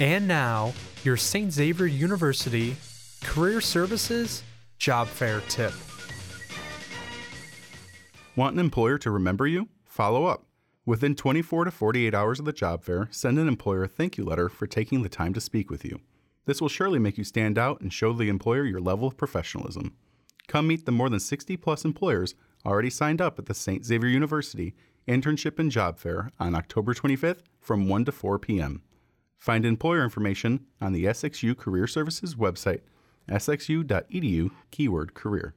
And now, your St. Xavier University Career Services Job Fair Tip. Want an employer to remember you? Follow up. Within 24 to 48 hours of the job fair, send an employer a thank you letter for taking the time to speak with you. This will surely make you stand out and show the employer your level of professionalism. Come meet the more than 60 plus employers already signed up at the St. Xavier University Internship and Job Fair on October 25th from 1 to 4 p.m. Find employer information on the SXU Career Services website, sxu.edu, keyword career.